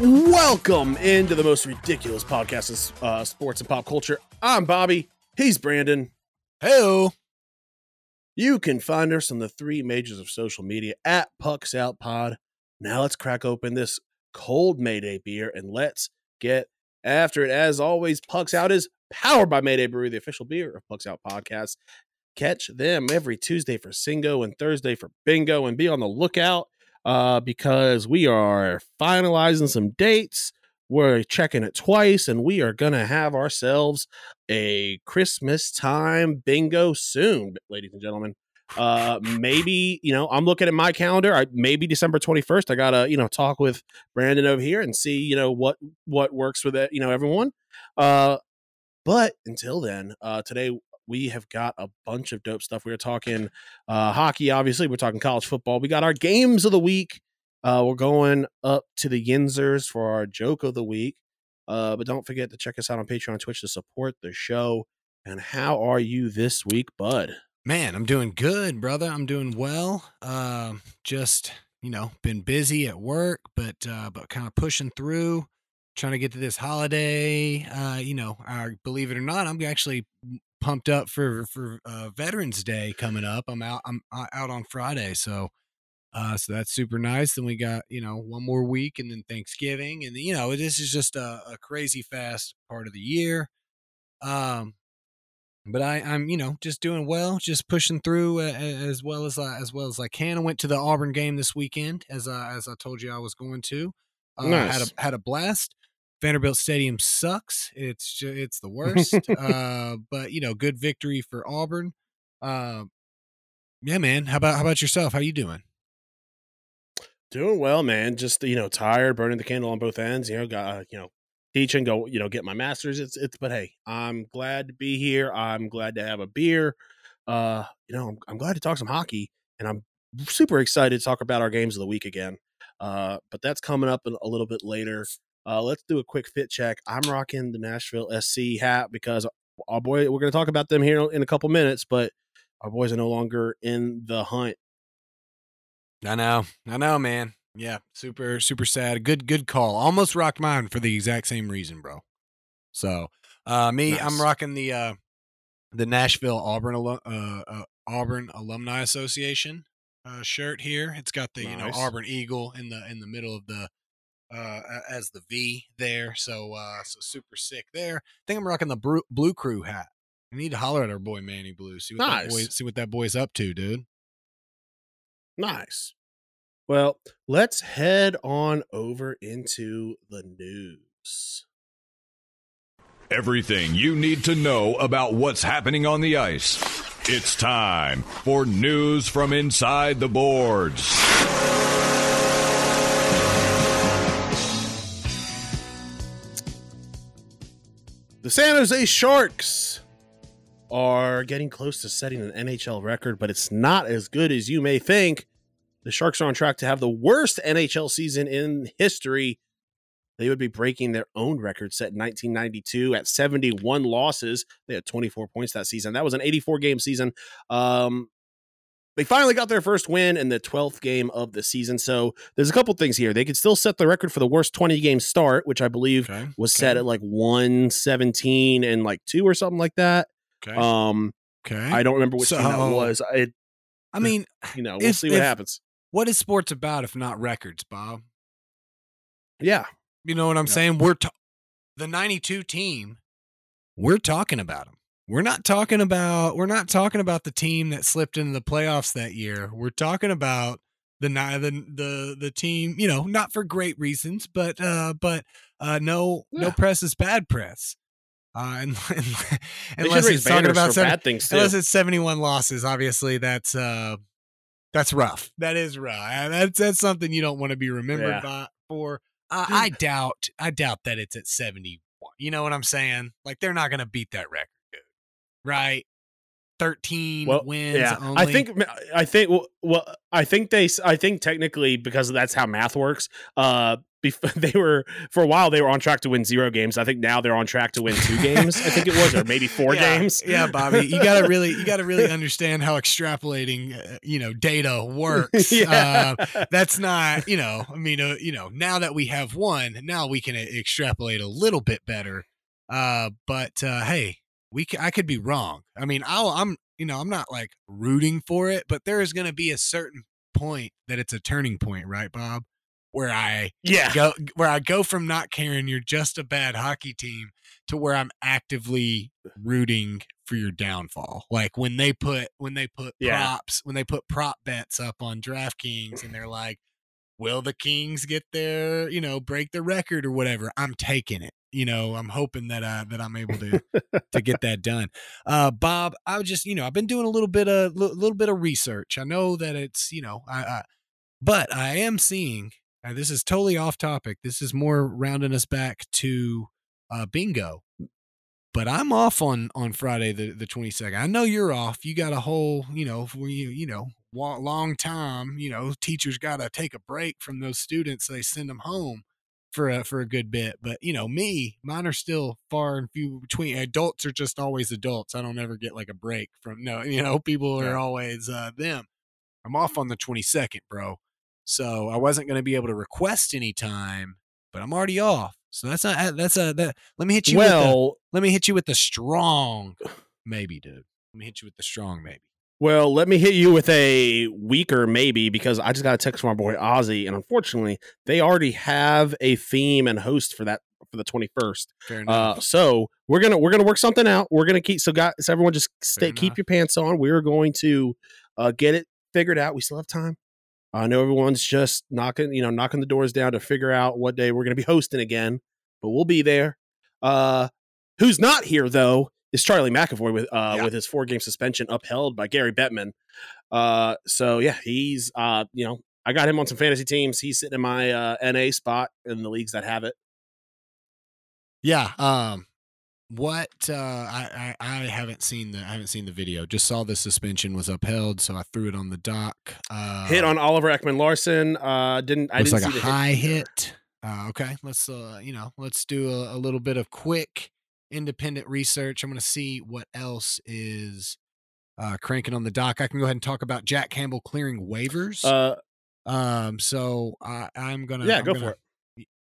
Welcome into the most ridiculous podcast of uh, sports and pop culture. I'm Bobby. He's Brandon. Hello. You can find us on the three majors of social media at Pucks Out Pod. Now let's crack open this cold Mayday beer and let's get after it. As always, Pucks Out is powered by Mayday Brewery, the official beer of Pucks Out Podcast. Catch them every Tuesday for Singo and Thursday for Bingo, and be on the lookout uh, because we are finalizing some dates. We're checking it twice, and we are going to have ourselves a Christmas time bingo soon, ladies and gentlemen. Uh, maybe you know, I'm looking at my calendar. I maybe December 21st. I gotta you know talk with Brandon over here and see you know what what works with it. You know, everyone. Uh, but until then, uh, today we have got a bunch of dope stuff. We are talking uh, hockey, obviously. We're talking college football. We got our games of the week. Uh, we're going up to the Yinzers for our joke of the week. Uh, but don't forget to check us out on Patreon and Twitch to support the show. And how are you this week, bud? Man, I'm doing good, brother. I'm doing well. Uh, just you know, been busy at work, but uh, but kind of pushing through, trying to get to this holiday. Uh, you know, our, believe it or not, I'm actually pumped up for for uh, Veterans Day coming up. I'm out. I'm uh, out on Friday, so uh, so that's super nice. Then we got you know one more week, and then Thanksgiving, and you know this is just a, a crazy fast part of the year. Um, but I, I'm you know just doing well, just pushing through uh, as well as I, as well as I can. I went to the Auburn game this weekend, as I, as I told you I was going to. Uh, Nice. Had a had a blast. Vanderbilt Stadium sucks. It's ju- it's the worst. uh, but you know, good victory for Auburn. Uh, yeah, man. How about how about yourself? How you doing? Doing well, man. Just you know, tired, burning the candle on both ends. You know, got uh, you know, teaching, go you know, get my master's. It's it's. But hey, I'm glad to be here. I'm glad to have a beer. Uh, you know, I'm, I'm glad to talk some hockey, and I'm super excited to talk about our games of the week again. Uh, but that's coming up a little bit later. Uh, let's do a quick fit check. I'm rocking the Nashville SC hat because our boy. We're going to talk about them here in a couple minutes, but our boys are no longer in the hunt. I know, I know, man. Yeah, super super sad. Good good call. Almost rocked mine for the exact same reason, bro. So, uh, me, I'm rocking the uh, the Nashville Auburn uh, uh, Auburn Alumni Association uh, shirt here. It's got the you know Auburn Eagle in the in the middle of the uh as the V there. So uh so super sick there. I think I'm rocking the Blue, Blue Crew hat. I need to holler at our boy Manny Blue. See what that boy see what that boy's up to, dude. Nice. Well, let's head on over into the news. Everything you need to know about what's happening on the ice. It's time for news from inside the boards. The San Jose Sharks are getting close to setting an NHL record, but it's not as good as you may think. The Sharks are on track to have the worst NHL season in history. They would be breaking their own record set in 1992 at 71 losses. They had 24 points that season. That was an 84 game season. Um, they finally got their first win in the 12th game of the season. So there's a couple things here. They could still set the record for the worst 20 game start, which I believe Okay. was set at like 117 and like two or something like that. Okay. Um, okay. I don't remember which team that was. It, I mean, you know, we'll If- see what if- happens. what is sports about if not records, Bob? Yeah, You know what I'm Yeah. saying? We're ta- the 92 team. We're talking about them. We're not talking about we're not talking about the team that slipped into the playoffs that year. We're talking about the the the the team, you know, not for great reasons, but uh but uh no no press is bad press. Uh and, should unless it's talking about seven- bad things too. unless it's 71 losses obviously that's uh that's rough that is rough Uh, that's that's something you don't want to be remembered Yeah. by for I, I doubt. I doubt that it's at seventy one. You know what I'm saying? Like they're not going to beat that record. Right? Thirteen Well, wins. yeah, only. I think I think well, I think they I think technically because that's how math works. Uh, bef- they were for a while they were on track to win zero games. I think now they're on track to win two games. I think it was, or maybe four yeah, games. Yeah, Bobby, you gotta really, you gotta really understand how extrapolating, uh, you know, data works. Yeah. Uh, that's not, you know, I mean, uh, you know, now that we have one, now we can uh, extrapolate a little bit better. Uh, but uh, hey, we, c- I could be wrong. I mean, I'll, I'm, you know, I'm not like rooting for it, but there is going to be a certain point that it's a turning point, right, Bob? Where I yeah. go where I go from not caring you're just a bad hockey team to where I'm actively rooting for your downfall. Like when they put when they put Yeah. props when they put prop bets up on DraftKings and they're like, "Will the Kings get their you know break the record or whatever?" I'm taking it. You know, I'm hoping that I that I'm able to to get that done. Uh, Bob, I was just you know I've been doing a little bit of li- little bit of research. I know that it's you know I, I but I am seeing. Uh, this is totally off topic. This is more rounding us back to uh, bingo. But I'm off on on Friday the the 22nd. I know you're off. You got a whole you know for you you know long time. You know teachers got to take a break from those students. They send them home for a for a good bit. But you know me, mine are still far and few between. Adults are just always adults. I don't ever get like a break from no. You know people are always uh, them. I'm off on the 22nd, bro. So I wasn't going to be able to request any time, but I'm already off. So that's not that's a that. Let me hit you. with the, Well, let me hit you with the strong, maybe, dude. Let me hit you with the strong, maybe. Well, let me hit you with a weaker maybe because I just got a text from our boy Ozzy, and unfortunately, they already have a theme and host for that for the twenty first. Fair enough. Uh, so we're gonna we're gonna work something out. We're gonna keep so guys, so everyone just stay keep your pants on. We're going to uh, get it figured out. We still have time. I know everyone's just knocking you know knocking the doors down to figure out what day we're gonna be hosting again, but we'll be there. Uh, who's not here though is Charlie McAvoy with uh Yeah. with his four game suspension upheld by Gary Bettman. Uh, so yeah, he's uh you know I got him on some fantasy teams. He's sitting in my uh, NA spot in the leagues that have it. yeah. Um. What uh, I, I I haven't seen the I haven't seen the video. Just saw the suspension was upheld, so I threw it on the dock. Uh, hit on Oliver Ekman Larsson. Uh, didn't I looks didn't like see a the high hit. Uh, okay, let's uh, you know, let's do a, a little bit of quick independent research. I'm going to see what else is uh, cranking on the dock. I can go ahead and talk about Jack Campbell clearing waivers. Uh, um, so I, I'm gonna yeah, I'm go gonna- for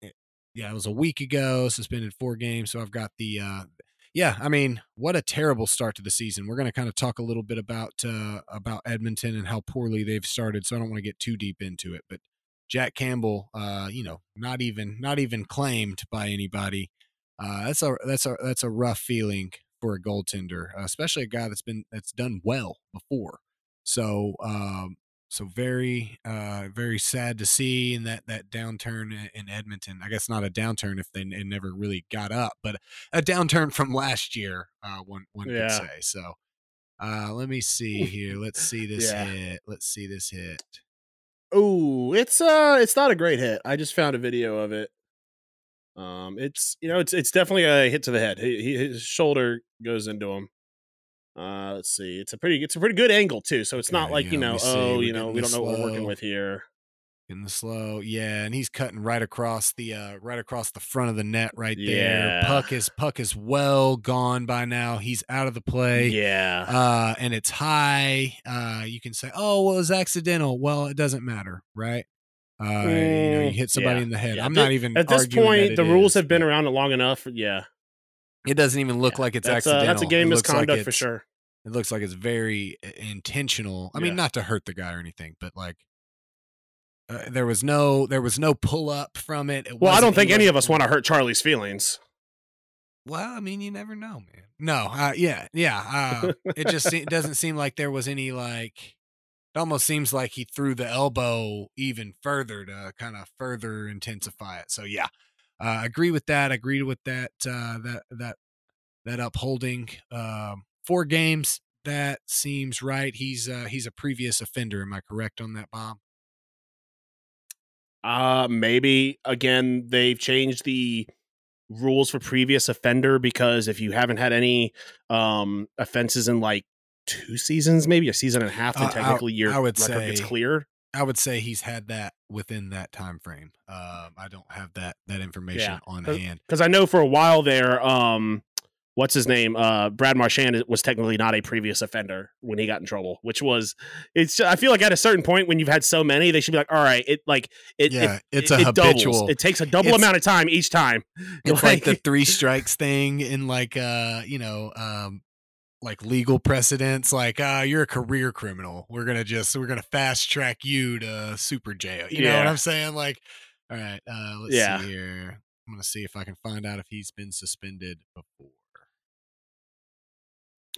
it. Yeah, it was a week ago. Suspended four games, so I've got the. uh Yeah, I mean, what a terrible start to the season. We're going to kind of talk a little bit about uh about Edmonton and how poorly they've started. So I don't want to get too deep into it, but Jack Campbell, uh, you know, not even not even claimed by anybody. Uh, that's a that's a that's a rough feeling for a goaltender, uh, especially a guy that's been that's done well before. So um, so very uh, very sad to see in that that downturn in Edmonton. I guess not a downturn if they it never really got up, but a downturn from last year. Uh, one one Yeah. could say. So uh, let me see here. Let's see this Yeah. hit. Let's see this hit. Oh, it's uh, it's not a great hit. I just found a video of it. Um, it's you know, it's it's definitely a hit to the head. He, he, his shoulder goes into him. Uh, let's see. It's a pretty, it's a pretty good angle too. So it's not like yeah, you know, oh, you know, we don't know what we're working with here. In the slow, yeah, and he's cutting right across the uh right across the front of the net right there. Yeah. Puck is puck is well gone by now. He's out of the play. Yeah, Uh and it's high. Uh you can say, "Oh, well, it was accidental." Well, it doesn't matter, right? Uh you know, you Mm, hit somebody yeah, in the head. yeah. I'm not even at this point. The rules is, have been around long enough. Yeah, It doesn't even look Yeah, like it's that's a, accidental. that's a game looks like misconduct for sure. It looks like it's very uh, intentional. I mean, not to hurt the guy or anything, but like uh, there was no there was no pull up from it. it Well, I don't think any of us want to hurt Charlie's feelings. Well, I mean, you never know, man. No, uh, yeah, yeah. Uh, it just se- doesn't seem like there was any like. It almost seems like he threw the elbow even further to kind of further intensify it. So yeah, uh, agree with that. Agree with that. Uh, that that that upholding um, four games. That seems right. He's uh, he's a previous offender. Am I correct on that, Bob? Uh maybe again they've changed the rules for previous offender because if you haven't had any um offenses in like two seasons, maybe a season and a half, then Uh, I- technically your I would record gets say- cleared. I would say he's had that within that time frame. Um, I don't have that that information Yeah. on Uh, hand. Because I know for a while there, um, what's his name? Uh, Brad Marchand was technically not a previous offender when he got in trouble, which was it's. I feel like at a certain point when you've had so many, they should be like, all right, it like it. Yeah, it, it's it, a it doubles. habitual- It takes a double it's- amount of time each time. It's like the three strikes thing in like uh you know um like legal precedents like uh you're a career criminal. We're gonna just we're gonna fast track you to super jail. You know what i'm saying? Like all right uh let's Yeah. see here. I'm gonna see if i can find out if he's been suspended before.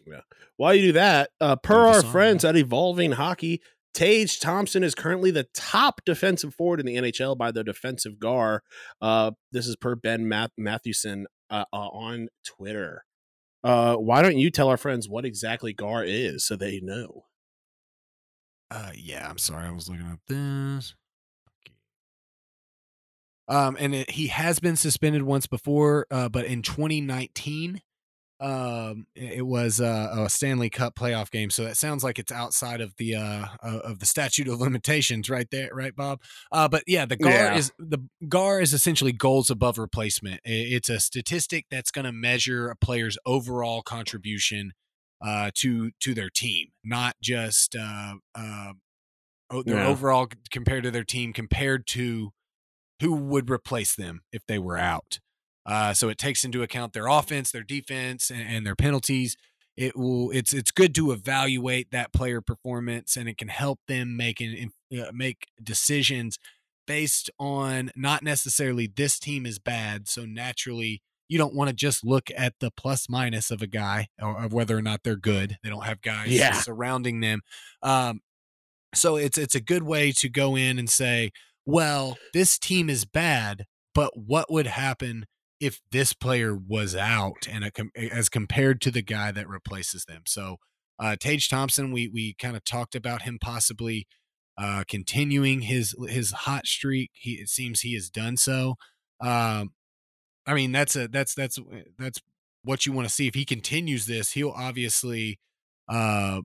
Yeah. While you do that, uh, per our friends at Evolving Hockey, Tage Thompson is currently the top defensive forward in the NHL by the defensive GAR. Uh, this is per Ben Math- Matthewson uh, uh, on Twitter. Uh, why don't you tell our friends what exactly GAR is so they know? Uh, yeah, I'm sorry, I was looking up this. Okay. Um, and it, he has been suspended once before, uh, but in 2019, um, it was uh, a Stanley Cup playoff game. So that sounds like it's outside of the uh uh, of the statute of limitations, right there, right, Bob? Uh, but yeah, the GAR Yeah. is the GAR is essentially goals above replacement. It's a statistic that's going to measure a player's overall contribution uh, to to their team, not just uh, uh, their Yeah. overall compared to their team compared to who would replace them if they were out. Uh, so it takes into account their offense, their defense, and, and their penalties. It will. It's it's good to evaluate that player performance, and it can help them make an, uh, make decisions based on not necessarily this team is bad. So naturally, you don't want to just look at the plus minus of a guy or of whether or not they're good. They don't have guys Yeah. surrounding them. Um, so it's it's a good way to go in and say, well, this team is bad, but what would happen if this player was out and a, as compared to the guy that replaces them? So uh, Tage Thompson, we we kind of talked about him possibly uh, continuing his his hot streak. He it seems he has done so. Um, I mean that's a that's that's that's what you want to see. If he continues this, he'll obviously uh,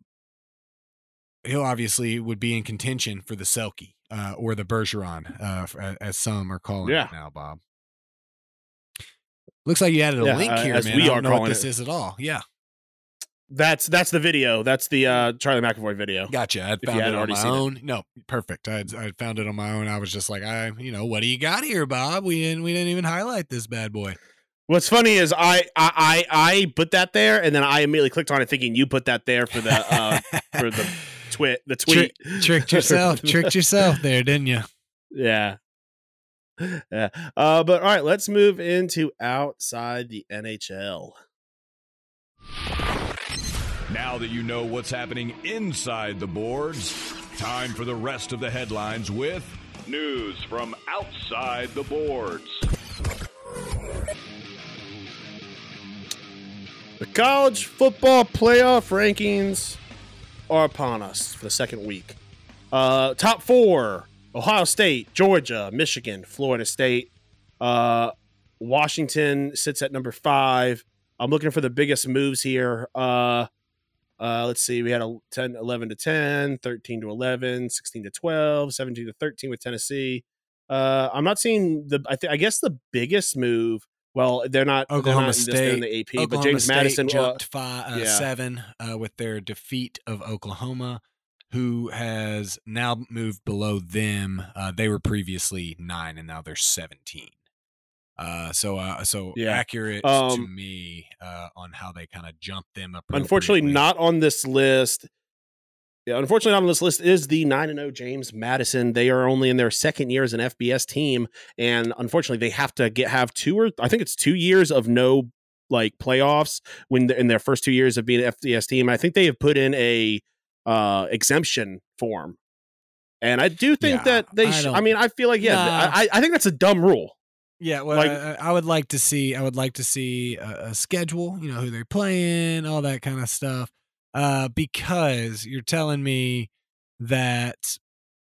he'll obviously would be in contention for the Selke uh, or the Bergeron, uh, as some are calling Yeah. it now, Bob. Looks like you added a Yeah, link here, as man. we I don't are know what this it. is at all. Yeah, That's that's the video. That's the uh, Charlie McAvoy video. gotcha. I found it on already my seen it. No, perfect. I I found it on my own. I was just like, I, you know, what do you got here, Bob? We didn't we didn't even highlight this bad boy. What's funny is I, I I I put that there, and then I immediately clicked on it thinking you put that there for the uh, for the twit the tweet. tricked yourself, tricked yourself there, didn't you? Yeah. Yeah. Uh, but all right, let's move into outside the NHL. Now that you know what's happening inside the boards, time for the rest of the headlines with news from outside the boards. The college football playoff rankings are upon us for the second week. Uh, top four Ohio State, Georgia, Michigan, Florida State. Uh, Washington sits at number five. I'm looking for the biggest moves here. Uh, uh, let's see. We had a 10, 11 to 10, 13 to 11, 16 to 12, 17 to 13 with Tennessee. Uh, I'm not seeing the, I, th- I guess the biggest move. Well, they're not, they're Oklahoma not in this- in the AP, Oklahoma but James State Madison, uh, jumped five, uh, yeah. seven uh, with their defeat of Oklahoma, who has now moved below them. Uh, they were previously nine, and now they're seventeen. Uh, so, uh, so Yeah. accurate to Um, me uh, on how they kind of jumped them. up. unfortunately not on this list. Yeah, unfortunately not on this list is the 9 and 0 James Madison. They are only in their second year as an FBS team and unfortunately they have to get have two or I think it's 2 years of no like playoffs when in their first 2 years of being an FBS team. I think they have put in a uh exemption form. And I do think Yeah, that they I sh- I, don't- mean I feel like yeah, Nah. I I think that's a dumb rule. Yeah, well, Like- I, I would like to see. I would like to see a, a schedule. You know who they're playing, all that kind of stuff. Uh, because you're telling me that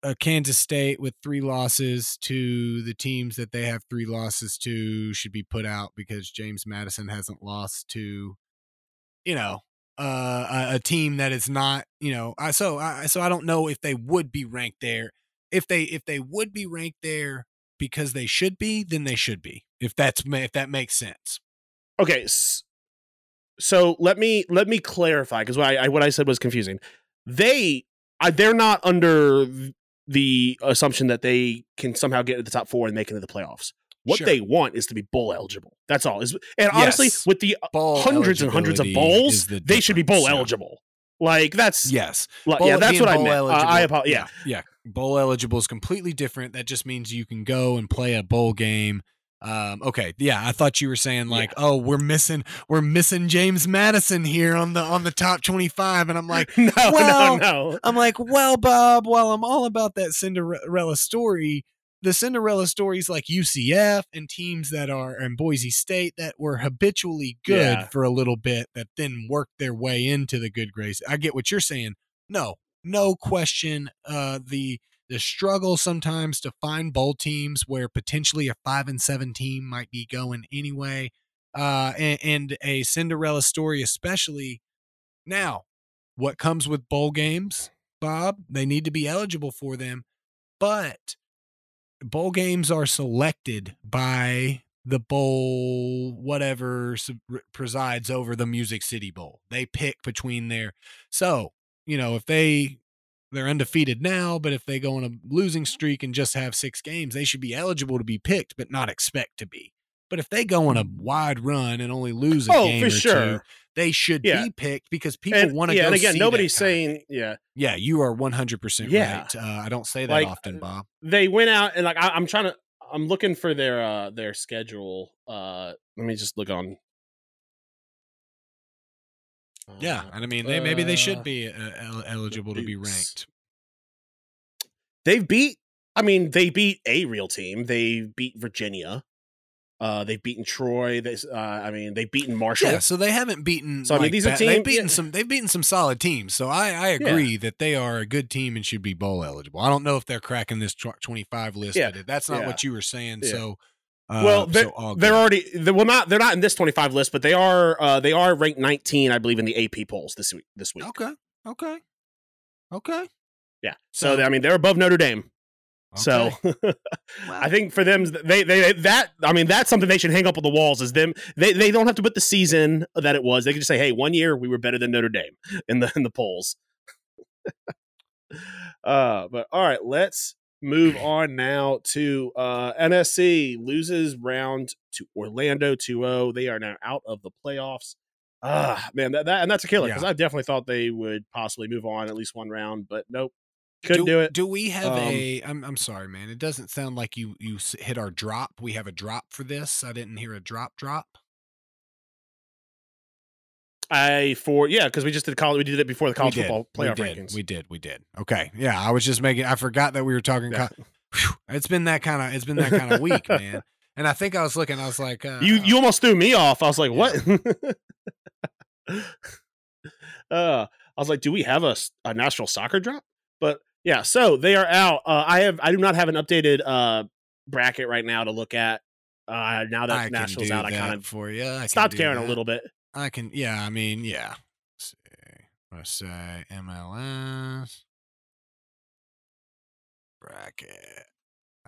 uh, Kansas State with three losses to the teams that they have three losses to should be put out because James Madison hasn't lost to, you know, uh, a, a team that is not, you know, I, so I, so I don't know if they would be ranked there. If they if they would be ranked there because they should be, then they should be. If that's if that makes sense. Okay, so let me let me clarify because what I, what I said was confusing. They they're not under the assumption that they can somehow get to the top four and make it into the playoffs. What Sure. they want is to be bowl eligible. That's all. Is and honestly, with the Bowl hundreds and hundreds of bowls, the they should be bowl yeah. eligible. Like that's Yes. like, Bowl- yeah, that's what I meant. Uh, I apologize. Yeah. yeah. Bowl eligible is completely different. That just means you can go and play a bowl game. Um, okay, yeah, I thought you were saying like, oh, we're missing, we're missing James Madison here on the on the top twenty five, and I'm like, no, Well, no, no. I'm like, well, Bob, while I'm all about that Cinderella story, the Cinderella stories like UCF and teams that are and Boise State that were habitually good Yeah. for a little bit that then worked their way into the good grace. I get what you're saying. No, no question. Uh, the the struggle sometimes to find bowl teams where potentially a five and seven team might be going anyway, uh, and, and a Cinderella story especially. Now, what comes with bowl games, Bob? They need to be eligible for them, but bowl games are selected by the bowl whatever presides over the Music City Bowl. They pick between their so you know if they they're undefeated now, but if they go on a losing streak and just have six games, they should be eligible to be picked, but not expect to be. But if they go on a mm. wide run and only lose a Oh, game for or sure. two, they should Yeah. be picked because people And, want to yeah, go. and again, nobody's saying yeah. Yeah, you are one hundred percent right. Uh, I don't say that Like, often, Bob. they went out and like I, I'm trying to I'm looking for their uh their schedule. Uh let me just look on. Yeah, Uh, and I mean, they, maybe they uh, should be uh, el- eligible to be ranked. They've beat. I mean, they beat a real team. They beat Virginia. Uh, they've beaten Troy. They, uh, I mean, they've beaten Marshall. Yeah, so they haven't beaten. So, I mean, like, these are ba- they've beaten yeah. some. They've beaten some solid teams. So I, I agree that they are a good team and should be bowl eligible. I don't know if they're cracking this twenty-five list, Yeah, but that's not yeah. what you were saying. Yeah. So, uh, well, they're, so they're already they, well not they're not in this 25 list, but they are uh, they are ranked 19, I believe, in the AP polls this week. This week, okay, okay, okay. yeah. So, So- I mean, they're above Notre Dame. So okay. I think for them, they they that I mean that's something they should hang up on the walls. Is them they they don't have to put the season that it was. They can just say, hey, one year we were better than Notre Dame in the in the polls. uh, but all right, let's move on now to uh NSC loses round to Orlando 2-0. They are now out of the playoffs. Ah, man, that, that and that's a killer because Yeah. I definitely thought they would possibly move on at least one round, but nope, couldn't do, it. Do we have Um, a? I'm I'm sorry, man. It doesn't sound like you you hit our drop. We have a drop for this. I didn't hear a drop drop. I for yeah, because we just did college. We did it before the college football playoff we did. rankings. We did. We did. Okay. Yeah, I was just making. I forgot that we were talking. Yeah. co- it's been that kind of. It's been that kind of week, man. And I think I was looking. I was like, uh, you you almost threw me off. I was like, what? uh, I was like, do we have a a national soccer drop? But yeah, so they are out. Uh, I have I do not have an updated uh bracket right now to look at. Uh, now that I nationals out, I that kind of for you. I stopped caring a little bit. I can. Yeah. I mean, yeah. Let's see. Let's say MLS bracket.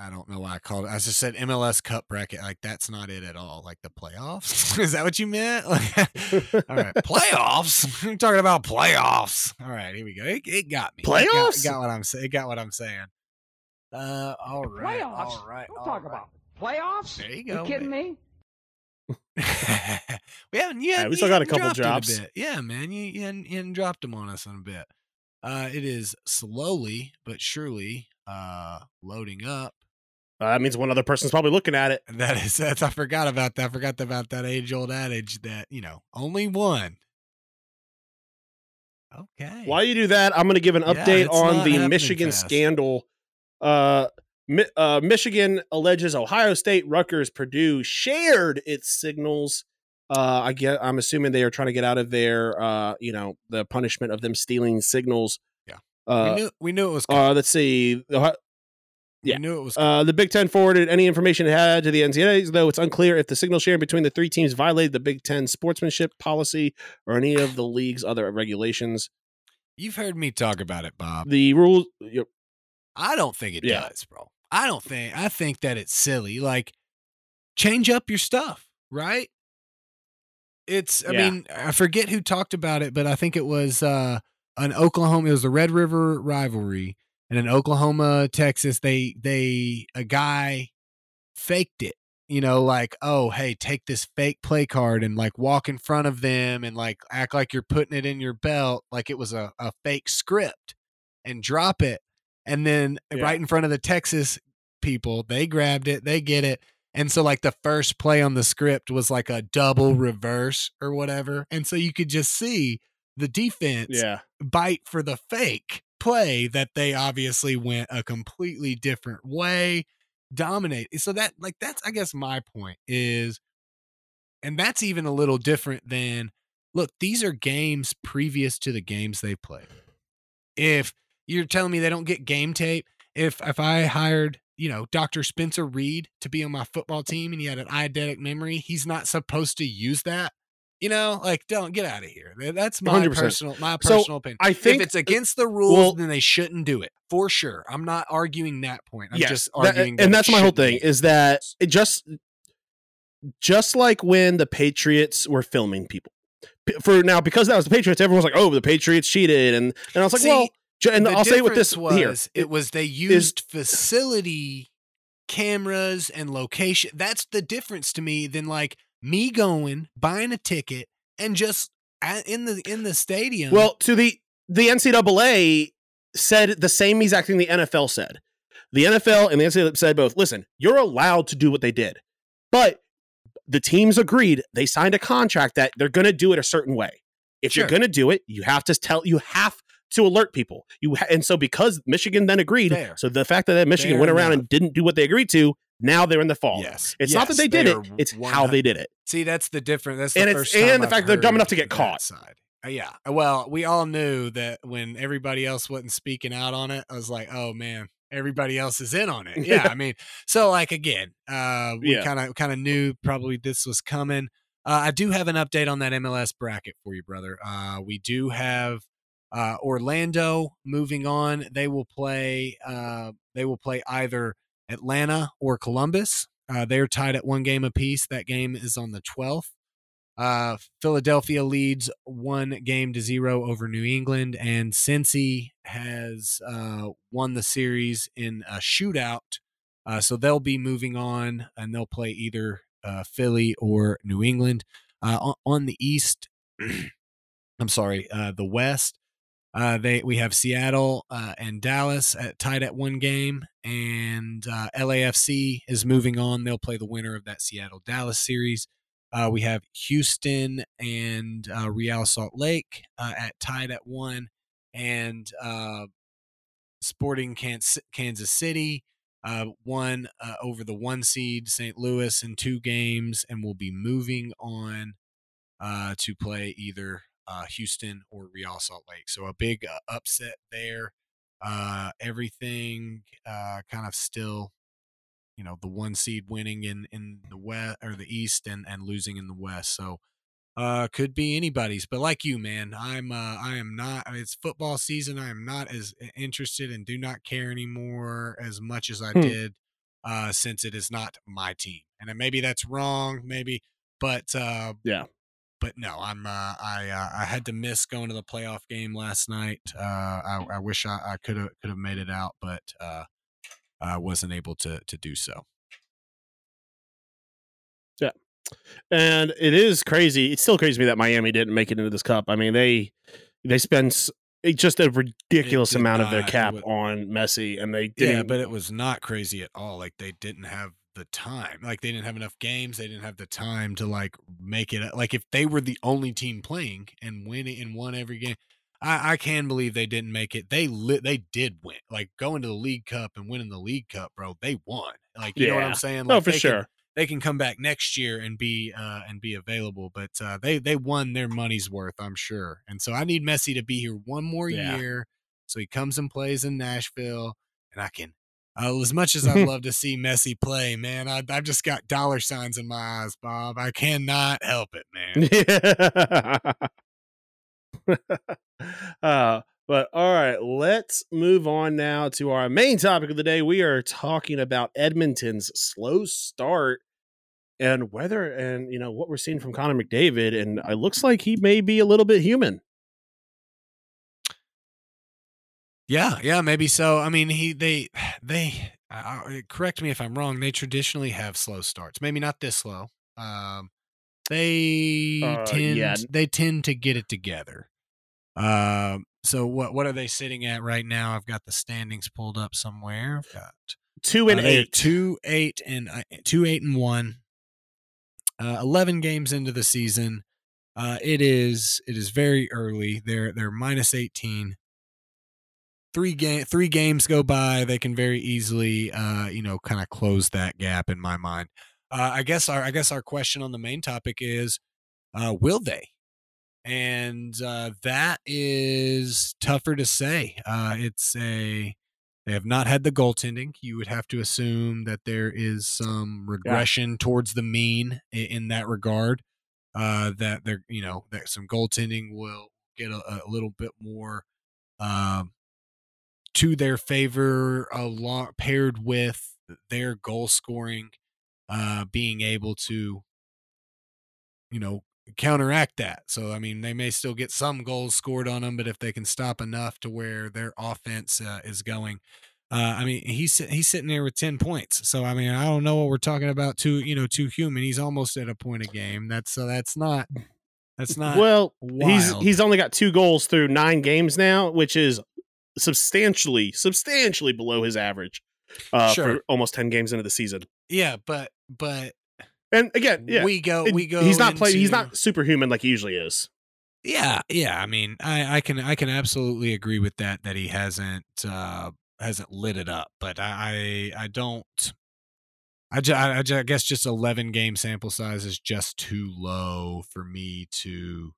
I don't know why I called it. I just said MLS Cup bracket. Like that's not it at all. Like the playoffs. Is that what you meant? Like, all right, playoffs. You're talking about playoffs. All right, here we go. It, it got me. It got- Playoffs? It got, what I'm saying. It got what I'm saying. Uh, all right. Playoffs? All right. Don't all talk right. about playoffs. There you go. You kidding man. me? we haven't yet. Yeah, we still got a couple dropped drops. A bit. Yeah, man, you, you, hadn't, you hadn't dropped them on us in a bit. Uh, it is slowly but surely uh, loading up. Uh, that means one other person's probably looking at it. That is that's I forgot about that. I forgot about that age old adage that you know only one. Okay. While you do that, I'm going to give an update it's on the Michigan fast. scandal. Uh, Mi- uh, Michigan alleges Ohio State, Rutgers, Purdue shared its signals. Uh, I get. I'm assuming they are trying to get out of their, uh, you know, the punishment of them stealing signals. Yeah. Uh, we knew we knew it was. Coming. uh, let's see. Yeah. We knew it was. uh, the Big Ten forwarded any information it had to the NCAA, though it's unclear if the signal sharing between the three teams violated the Big Ten sportsmanship policy or any of the league's other regulations. You've heard me talk about it, Bob. The rules. you- I don't think it Yeah. does, bro. I don't think. I think that it's silly. Like, change up your stuff, right? It's. I Yeah. mean, I forget who talked about it, but I think it was uh an Oklahoma. It was the Red River rivalry, and in Oklahoma, Texas, they they a guy faked it. You know, like, oh, hey, take this fake play card and like walk in front of them and like act like you're putting it in your belt, like it was a, a fake script and drop it. And then Yeah. right in front of the Texas people, they grabbed it, they get it. And so, like, the first play on the script was like a double reverse or whatever. And so you could just see the defense Yeah. bite for the fake play that they obviously went a completely different way, dominate. Eh, so that like that's I guess my point is and that's even a little different than look, these are games previous to the games they play. If you're telling me they don't get game tape, if if I hired, you know, Dr. Spencer Reid to be on my football team and he had an eidetic memory, he's not supposed to use that. You know, like don't get out of here. That's my 100%. personal my So, personal opinion. I think if it's against the rules, well- then they shouldn't do it for sure. I'm not arguing that point. I'm yes, just arguing, that and it that's my whole thing is that it just just like when the Patriots were filming people. For now, because that was the Patriots, everyone's like, "Oh, the Patriots cheated," and and I was like, See, "Well," and I'll say what this difference here, was, it was they used facility cameras and location. That's the difference to me than like me going buying a ticket and just in the in the stadium. Well, to the the NCAA said the same exact thing the NFL said. The NFL and the NCAA said both. Listen, you're allowed to do what they did, but the teams agreed. They signed a contract that they're going to do it a certain way. If you're going to do it, you have to tell. You have to alert people. You ha- and so because Michigan then agreed. Fair. So the fact that Michigan Fair went around enough. and didn't do what they agreed to, now they're in the fall. yes, It's not that they did it; it's how they did it. See, that's the difference. That's the And it's- and time the I've fact they're dumb enough to get caught. Side. Uh, yeah. Well, we all knew that when everybody else wasn't speaking out on it, I was like, oh man, everybody else is in on it. Yeah. I mean, so like again, uh, we kind of kind of knew probably this was coming. Uh, I do have an update on that MLS bracket for you, brother. Uh, we do have uh, Orlando moving on. They will play. Uh, they will play either Atlanta or Columbus. Uh, they're tied at one game apiece. That game is on the twelfth. Uh, Philadelphia leads one game to zero over New England, and Cincy has uh, won the series in a shootout. Uh, so they'll be moving on, and they'll play either uh, Philly or New England. Uh, on, on the East, I'm sorry, uh, the West. Uh, they we have Seattle uh, and Dallas at, tied at one game, and uh, LAFC is moving on. They'll play the winner of that Seattle Dallas series. Uh, we have Houston and uh, Real Salt Lake uh, at tied at one, and Sporting Kansas, City won over the one seed St. Louis in two games, and will be moving on to play either uh, Houston or Real Salt Lake. So a big uh, upset there. Uh, everything uh, kind of still you know the one seed winning in in the west or the east and and losing in the west so uh could be anybody's but like you man i'm uh i am not it's football season i am not as interested and do not care anymore as much as i Hmm. did uh since it is not my team and maybe that's wrong maybe but uh Yeah. But no i'm uh i uh, i had to miss going to the playoff game last night uh i, I wish i could have could have made it out but uh I wasn't able to to do so. Yeah, and it is crazy. It's still crazy to me that Miami didn't make it into this cup. I mean, they they spent eh, just a ridiculous amount of their cap wa- on Messi, and they didn't. Yeah, but it was not crazy at all. Like they didn't have the time. Like they didn't have enough games. They didn't have the time to like make it. Like if they were the only team playing and winning and won every game, I, I can believe they didn't make it. They lit. They did win. Like going to the League Cup and winning the League Cup, bro. They won. Like you know what I'm saying? no, for they can- sure. they can come back next year and be uh, and be available. But uh, they they won their money's worth, I'm sure. And so I need Messi to be here one more Yeah. year So he comes and plays in Nashville, and I can. Uh, as much as I'd love to see Messi play, man, I, I've just got dollar signs in my eyes, Bob. I cannot help it, man. uh, but all right, let's move on now to our main topic of the day. We are talking about Edmonton's slow start and whether and you know what we're seeing from Connor McDavid, and it looks like he may be a little bit human. Yeah, yeah, maybe so. I mean, he they they uh, correct me if I'm wrong. They traditionally have slow starts. Maybe not this slow. Um, they uh, tend yeah. they tend to get it together. Um, so what what are they sitting at right now? I've got the standings pulled up somewhere. I've got two and uh, eight, two eight and uh, two eight and one. Uh, 11 games into the season. Uh, it is it is very early. They're they're minus 18. Three game three games go by. They can very easily uh, you know kind of close that gap in my mind. Uh, I guess our I guess our question on the main topic is uh, will they? And uh, that is tougher to say. Uh, it's a they have not had the goaltending. You would have to assume that there is some regression yeah. towards the mean in, in that regard. Uh, that they're, you know, that some goaltending will get a, a little bit more um, to their favor, along paired with their goal scoring, uh, being able to, you know, counteract that. So, I mean, they may still get some goals scored on them, but if they can stop enough to where their offense uh, is going, uh, I mean, he's he's sitting there with ten points. So, I mean, I don't know what we're talking about. Too, you know, too human. He's almost at a point a game. That's so. that's not. That's not. Well, wild. he's he's only got two goals through nine games now, which is substantially substantially below his average uh, sure. for almost ten games into the season. Yeah, but but and again, yeah, we go, we go. He's not playing. He's not superhuman like he usually is. Yeah, yeah. I mean, I, I can, I can absolutely agree with that. That he hasn't, uh, hasn't lit it up, but I, I don't. I, I, I guess just 11 game sample size is just too low for me to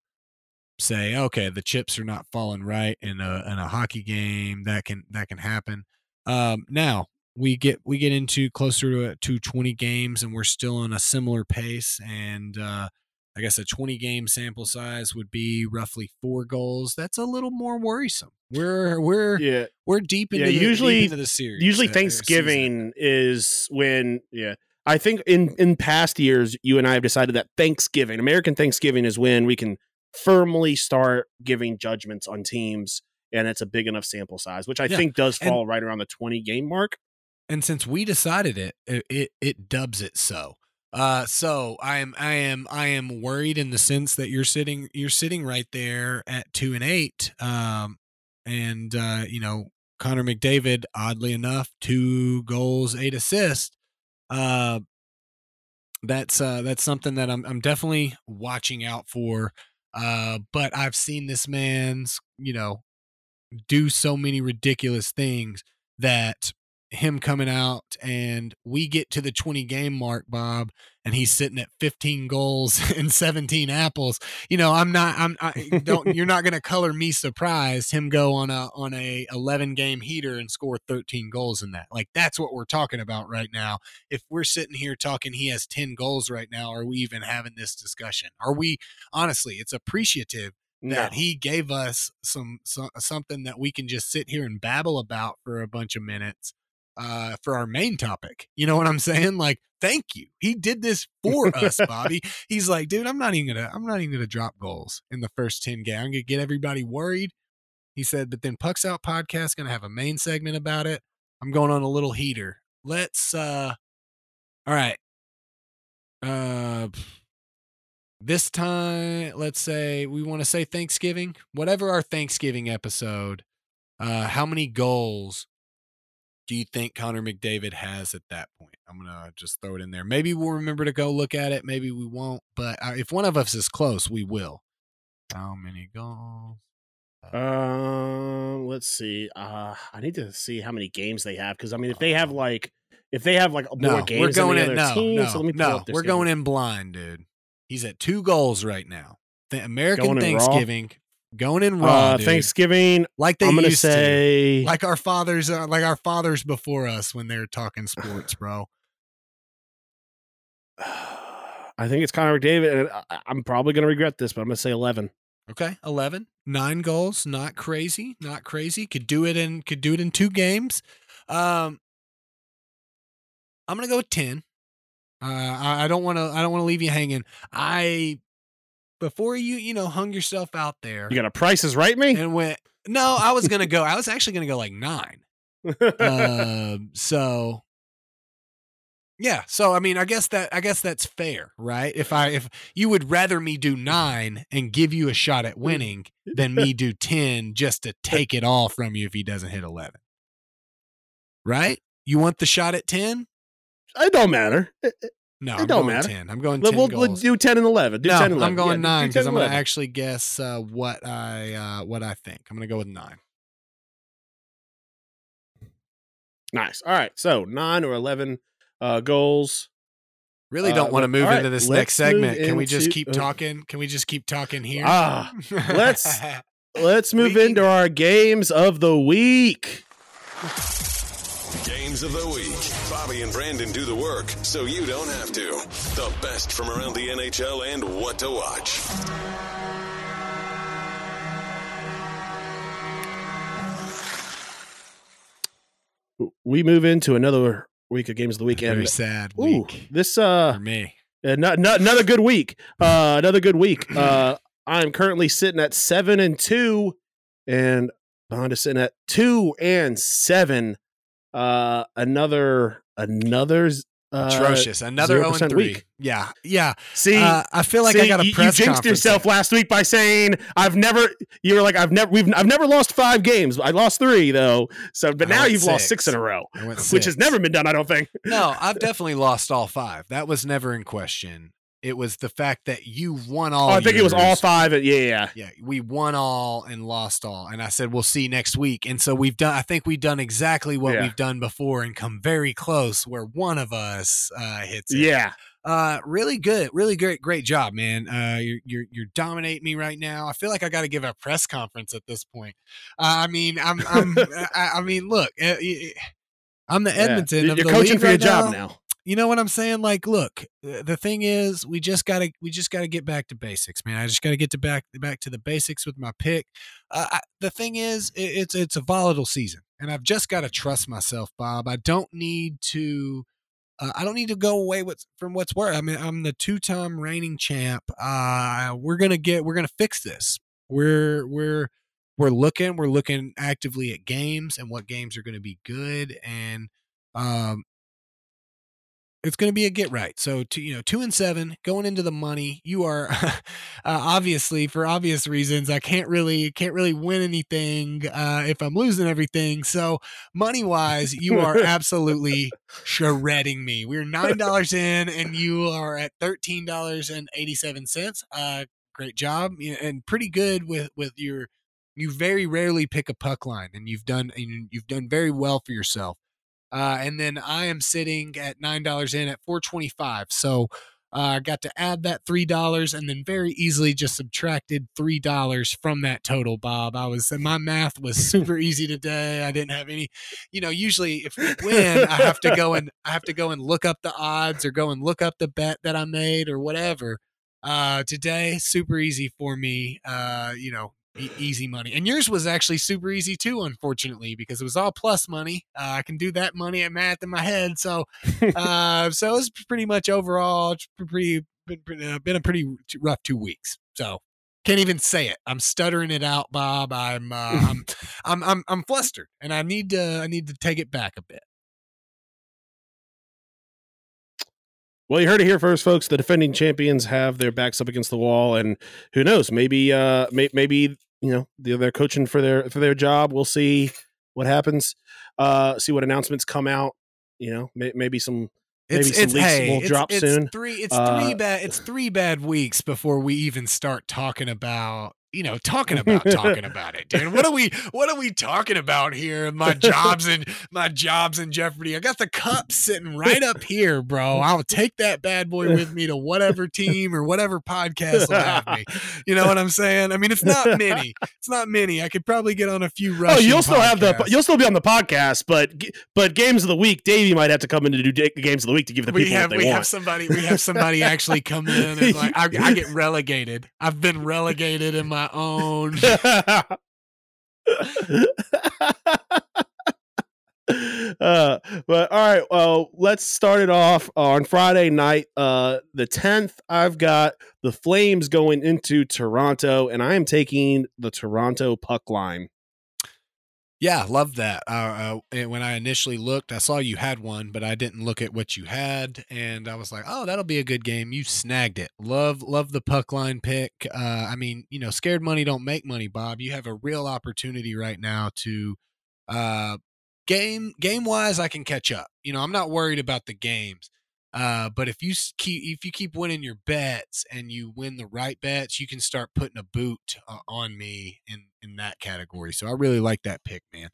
say, okay, the chips are not falling right in a in a hockey game. That can that can happen. Um, now we get we get into closer to to 20 games and we're still on a similar pace and uh, I guess a 20 game sample size would be roughly four goals. That's a little more worrisome. We're we're yeah we're deep into yeah, the, usually into the series. Usually uh, Thanksgiving is when yeah. I think in in past years you and I have decided that Thanksgiving, American Thanksgiving is when we can firmly start giving judgments on teams and it's a big enough sample size, which I yeah. think does fall and, right around the 20 game mark and since we decided it, it it, it dubs it so. Uh, so I am I am I am worried in the sense that you're sitting you're sitting right there at two and eight. Um, and uh, you know Connor McDavid, oddly enough, two goals, eight assists. Uh, that's uh, that's something that I'm I'm definitely watching out for. Uh, but I've seen this man's you know do so many ridiculous things that him coming out and we get to the 20 game mark bob and he's sitting at 15 goals and 17 apples. You know i'm not i'm I don't you're not going to color me surprised him go on a on a 11 game heater and score 13 goals in that. Like that's what we're talking about right now. If we're sitting here talking he has 10 goals right now are we even having this discussion? Are we honestly it's appreciative that no. he gave us some, some something that we can just sit here and babble about for a bunch of minutes uh, for our main topic. You know what I'm saying? Like, thank you. He did this for us, Bobby. He's like, dude, I'm not even gonna, I'm not even gonna drop goals in the first 10 game. I'm gonna get everybody worried. He said, but then Pucks Out Podcast gonna have a main segment about it. I'm going on a little heater. Let's uh all right. Uh this time, let's say we want to say Thanksgiving, whatever our Thanksgiving episode, uh, how many goals do you think Connor McDavid has at that point? I'm gonna just throw it in there. Maybe we'll remember to go look at it. Maybe we won't. But uh, if one of us is close, we will. How many goals? Um, uh, let's see. Uh, I need to see how many games they have because I mean, if they have like, if they have like more no, games, we're going in. No, team, no, so no, we're going in blind, dude. He's at two goals right now. The American Thanksgiving Going in raw. Uh. Thanksgiving, like they I'm gonna used to. say Like our fathers, uh, like our fathers before us when they're talking sports, bro. I think it's Connor McDavid, and I- I'm probably going to regret this, but I'm going to say 11. Okay, 11, nine goals, not crazy, not crazy. Could do it in could do it in two games. Um, I'm gonna go with ten. Uh, I, I don't want to. I don't want to leave you hanging. I before you you know hung yourself out there You got a price is right me? and went. No, I was gonna go. I was actually gonna go like nine. um, so yeah, so I mean, I guess that I guess that's fair, right? If I if you would rather me do nine and give you a shot at winning than me do ten just to take it all from you if he doesn't hit eleven, right? You want the shot at ten? it don't matter. It- No, It I'm don't going matter. ten. I'm going We'll, ten we'll- we'll do 10 and 11. Do no, 10 and 11. I'm going Yeah, do nine 10 because I'm going to 11. actually guess uh, what I uh, what I think. I'm going to go with nine. Nice. All right. So 9 or 11 uh, goals. Really Uh, don't want to let- move all right, into this let's next segment. Can we just into- keep uh, talking? Can we just keep talking here? Ah, let's- Let's move into our games of the week. Games of the week. Bobby and Brandon do the work so you don't have to. The best from around the NHL and what to watch. We move into another week of games of the week. Very And sad ooh, week this uh for me. Uh, not, not, another good week. Uh, another good week. Uh, I'm currently sitting at seven and two, and Bond is sitting at two and seven. Uh, another another uh, Atrocious. Another 0 0% and 3. week. Yeah. Yeah. See, Uh, I feel like see, I got a press you jinxed yourself there. last week by saying I've never. You were like I've never. We've I've never lost five games. I lost three though. So, but I now you've lost six. six in a row, which has never been done. I don't think. No, I've definitely lost all five. That was never in question. It was the fact that you won all. Oh, I think it was all yours. five. Yeah, yeah. Yeah, we won all and lost all. And I said, we'll see next week. And so we've done, I think we've done exactly what Yeah. we've done before and come very close where one of us uh, hits it. Yeah. Uh, really good. Really great, great job, man. Uh, you're, you're, you're dominating me right now. I feel like I got to give a press conference at this point. Uh, I mean, I'm, I'm, I, I mean, look, uh, I'm the Yeah. Edmonton. You're of you're the coaching for your right job now now. You know what I'm saying? Like, look, the thing is, we just gotta, we just gotta get back to basics, man. I just gotta get to back, back to the basics with my pick. Uh, I, the thing is, it, it's, it's a volatile season, and I've just got to trust myself, Bob. I don't need to, uh, I don't need to go away with from what's worth. I mean, I'm the two-time reigning champ. Uh, we're gonna get, we're gonna fix this. We're, we're, we're looking, we're looking actively at games and what games are going to be good, and um, it's going to be a get right. So, to, you know, two and seven going into the money. You are uh, obviously for obvious reasons. I can't really can't really win anything uh, if I'm losing everything. So, money wise, you are absolutely shredding me. We're nine dollars in, and you are at thirteen dollars and eighty seven cents. Uh, great job and pretty good with with your. You very rarely pick a puck line, and you've done and you've done very well for yourself. Uh, and then I am sitting at nine dollars in at four twenty five. So uh, I got to add that three dollars, and then very easily just subtracted three dollars from that total. Bob, I was my math was super easy today. I didn't have any, you know. Usually, if we win, I have to go and I have to go and look up the odds or go and look up the bet that I made or whatever. Uh, today, super easy for me. Uh, you know, e- easy money. And yours was actually super easy too, unfortunately, because it was all plus money. Uh, I can do that money at math in my head. So, uh, so it's pretty much overall, pretty, been, uh, been a pretty rough two weeks. So can't even say it. I'm stuttering it out, Bob. I'm, uh, I'm, I'm, I'm, I'm flustered and I need to, I need to take it back a bit. Well, you heard it here first, folks. The defending champions have their backs up against the wall, and who knows? Maybe, uh, may- maybe you know they're coaching for their for their job. We'll see what happens. Uh, see what announcements come out. You know, may- maybe some Maybe It's, some it's leaks hey, will it's, drop it's soon. Three, it's Uh, three bad. It's three bad weeks before we even start talking about you know, talking about talking about it, dude. What are we what are we talking about here? My jobs and my jobs in jeopardy. I got the cup sitting right up here, bro. I'll take that bad boy with me to whatever team or whatever podcast will have me. You know what I'm saying? I mean, it's not many. It's not many. I could probably get on a few Oh, you'll still have the you'll still be on the podcast, but but games of the week, Davey might have to come in to do games of the week to give the we people have what we they have somebody we have somebody actually come in and like I, I get relegated. I've been relegated in my own. uh, but all right, well, let's start it off on Friday night, uh, the tenth. I've got the Flames going into Toronto, and I am taking the Toronto puck line. Yeah, love that. Uh, uh, when I initially looked, I saw you had one, but I didn't look at what you had, and I was like, "Oh, that'll be a good game." You snagged it. Love, love the puck line pick. Uh, I mean, you know, scared money don't make money, Bob. You have a real opportunity right now to, uh, game game wise, I can catch up. You know, I'm not worried about the games. Uh, but if you keep if you keep winning your bets and you win the right bets, you can start putting a boot uh, on me in in that category. So I really like that pick, man.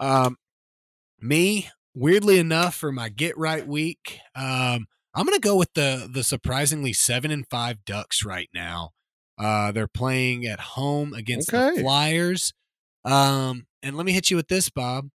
Um, me, weirdly enough, for my get right week, um, I'm gonna go with the the surprisingly seven and five Ducks right now. Uh, they're playing at home against Okay. the Flyers. Um, and let me hit you with this, Bob.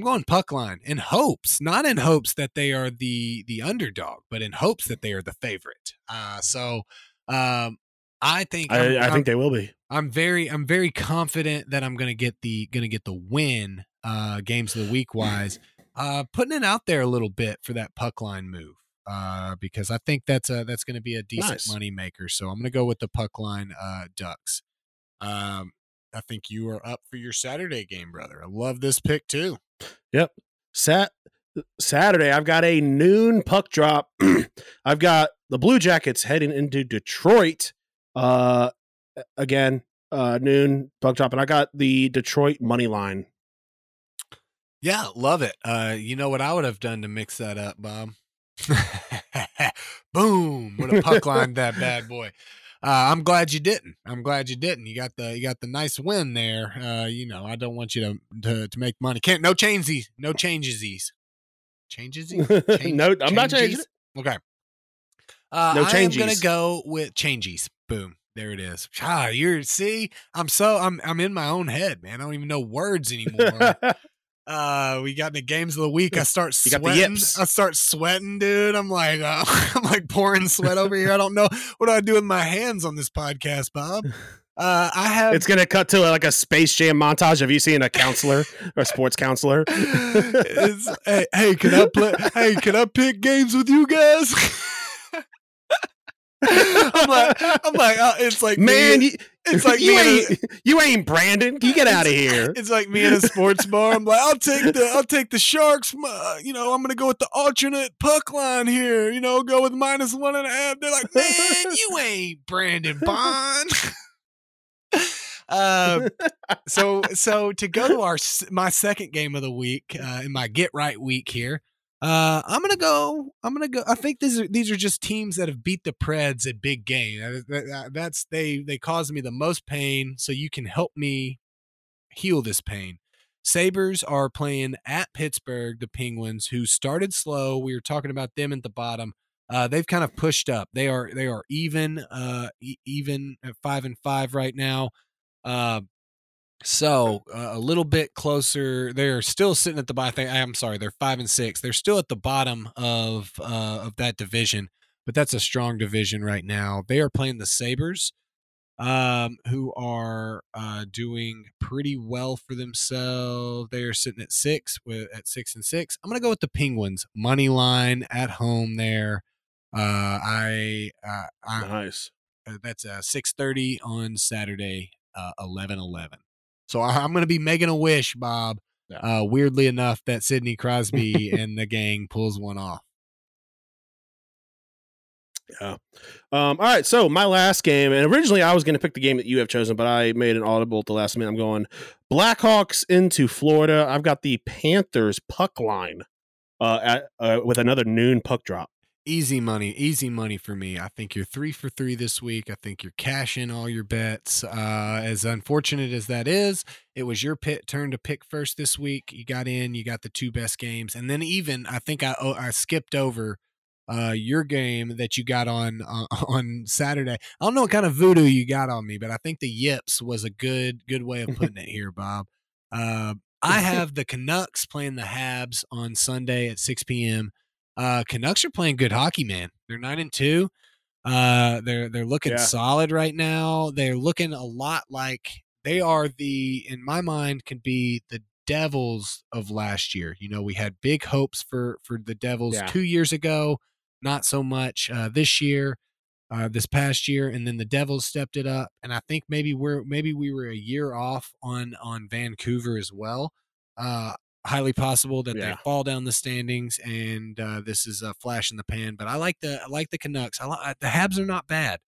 I'm going puck line in hopes, not in hopes that they are the the underdog, but in hopes that they are the favorite. Uh, so um, I think I'm- I, I I'm- think they will be. I'm very I'm very confident that I'm gonna get the gonna get the win uh games of the week wise. Uh putting it out there a little bit for that puck line move. Uh because I think that's a that's gonna be a decent Nice. money maker. So I'm gonna go with the puck line uh ducks. Um I think you are up for your Saturday game, brother. I love this pick too. Sat Saturday, I've got a noon puck drop. I've got the Blue Jackets heading into Detroit. Uh, again, uh, noon puck drop, and I got the Detroit money line. Yeah, love it. Uh, you know what I would have done to mix that up, Bob? Boom! Would have puck lined that bad boy. Uh, I'm glad you didn't. I'm glad you didn't. You got the you got the nice win there. Uh, you know, I don't want you to to, to make money. Can't no change these. No changes these. Changes. Change- no, I'm not changing changes? Okay. Uh, No changes. I am gonna go with changes. Boom. There it is. Ah, you're see. I'm so I'm I'm in my own head, man. I don't even know words anymore. uh we got the games of the week. I start You got the sweating. i start sweating dude. I'm like uh, i'm like pouring sweat over here. I don't know what do i do with my hands on this podcast bob? Uh i have it's gonna cut to like a Space Jam montage. Of you seeing a counselor or a sports counselor. it's, hey, hey can i play hey can i pick games with you guys? I'm like i'm like uh, it's like Man, me, you, it's like you and a- ain't you ain't Brandon. You get out of here. It's like me in a sports bar. I'm like, I'll take the I'll take the Sharks. uh, You know, I'm gonna go with the alternate puck line here. You know, go with minus one and a half. They're like, man, you ain't Brandon Bond. um, so so to go to our my second game of the week uh, in my get right week here. Uh, I'm gonna go. I'm gonna go. I think these are these are just teams that have beat the Preds at big game. That- that- that- that's they they cause me the most pain. So you can help me heal this pain. Sabres are playing at Pittsburgh, the Penguins, who started slow. We were talking about them at the bottom. Uh, they've kind of pushed up. They are they are even uh, e- even at five and five right now. Uh, so uh, a little bit closer. They're still sitting at the bottom. I'm sorry. They're five and six. They're still at the bottom of uh, of that division, but that's a strong division right now. They are playing the Sabres um, who are uh, doing pretty well for themselves. They are sitting at six with at six and six. I'm gonna go with the Penguins money line at home there. Uh, I, uh, I Nice. uh, that's uh, six thirty on Saturday, uh, eleven eleven. So I, I'm gonna be making a wish, Bob. Yeah. Uh, weirdly enough, that Sidney Crosby and the gang pulls one off. Um, all right, so my last game, and originally I was going to pick the game that you have chosen, but I made an audible at the last minute. I'm going Blackhawks into Florida. I've got the Panthers puck line uh, at, uh, with another noon puck drop. Easy money, easy money for me. I think you're three for three this week. I think you're cashing all your bets. Uh, as unfortunate as that is, it was your pit turn to pick first this week. You got in, you got the two best games, and then even I think I oh, I skipped over uh, your game that you got on uh, on Saturday. I don't know what kind of voodoo you got on me, but I think the yips was a good good way of putting it here, Bob. Uh, I have the Canucks playing the Habs on Sunday at 6 p.m. Uh, Canucks are playing good hockey, man. They're nine and two. Uh, they're they're looking Yeah. solid right now. They're looking a lot like they are the, in my mind, can be the Devils of last year. You know, we had big hopes for for the Devils Yeah. two years ago. Not so much uh, this year, uh, this past year, and then the Devils stepped it up. And I think maybe we're maybe we were a year off on on Vancouver as well. Uh, highly possible that Yeah. they fall down the standings, and uh, this is a flash in the pan. But I like the I like the Canucks. I li- the Habs are not bad.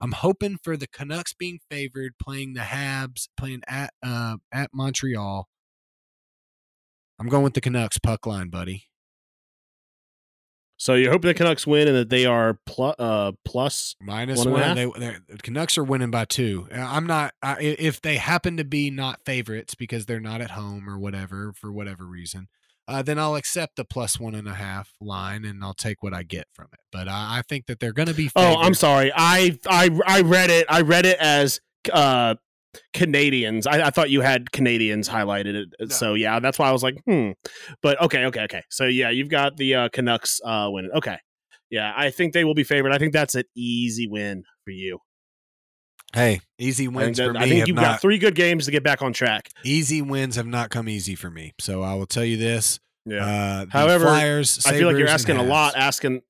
I'm hoping for the Canucks being favored, playing the Habs, playing at uh, at Montreal. I'm going with the Canucks puck line, buddy. So you hope the Canucks win and that they are plus uh. Minus One one. They, they're- the Canucks are winning by two. Uh, I'm not. I, if they happen to be not favorites because they're not at home or whatever for whatever reason, uh, then I'll accept the plus one and a half line and I'll take what I get from it. But I, I think that they're going to be. Oh, I'm sorry. I I I read it. I read it as uh Canadiens. I, I thought you had Canadiens highlighted it. No. So yeah, that's why I was like, hmm. But okay, okay, okay. So yeah, you've got the uh, Canucks uh, winning. Okay. Yeah, I think they will be favored. I think that's an easy win for you. Hey, easy wins that- for me. I think you've not, got three good games to get back on track. easy wins have not come easy for me. So I will tell you this. Uh, the However, Flyers, I feel like you're asking a lot. Asking,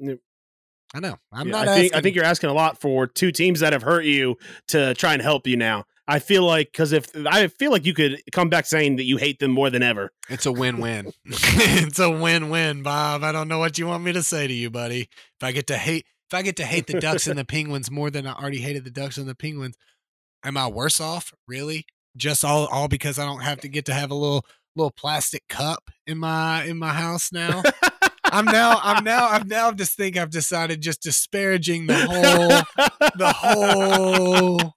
I know. I'm yeah, not. I think asking, I think you're asking a lot for two teams that have hurt you to try and help you now. I feel like because if I feel like you could come back saying that you hate them more than ever. It's a win-win. it's a win-win, Bob. I don't know what you want me to say to you, buddy. If I get to hate if I get to hate the Ducks and the Penguins more than I already hated the Ducks and the Penguins, am I worse off? Really? Just all all because I don't have to get to have a little little plastic cup in my in my house now? I'm now I'm now I'm now just think I've decided just disparaging the whole the whole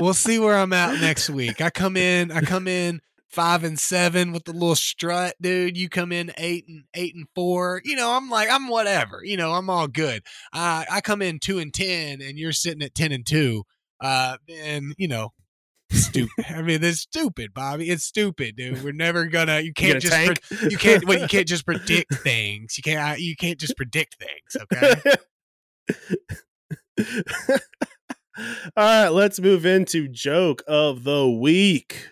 we'll see where I'm at next week. I come in, I come in five and seven with the little strut, dude. You come in eight and eight and four. You know, I'm like, I'm whatever. You know, I'm all good. I I come in two and ten, and you're sitting at ten and two. Uh, and you know. Stupid. I mean, it's stupid, Bobby. It's stupid, dude. We're never gonna. You can't just. Pre- you can't. Well, you can't just predict things. You can't. You can't just predict things. Okay. All right, let's move into joke of the week.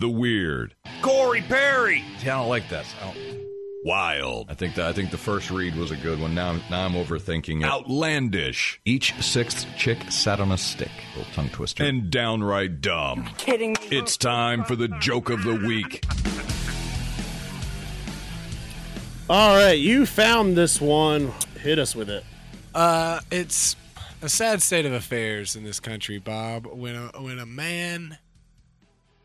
The weird. Corey Perry. See, I don't like this. I don't. Wild. I think that I think the first read was a good one. Now, now I'm overthinking it. Outlandish. Each sixth chick sat on a stick. Little tongue twister. And downright dumb. kidding me? It's time for the joke of the week. All right, you found this one. Hit us with it. Uh, it's a sad state of affairs in this country, Bob. When a when a man,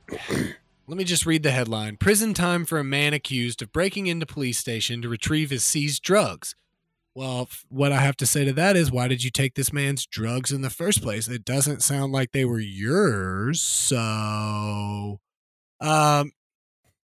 let me just read the headline: Prison time for a man accused of breaking into police station to retrieve his seized drugs. Well, what I have to say to that is, why did you take this man's drugs in the first place? It doesn't sound like they were yours. So, um,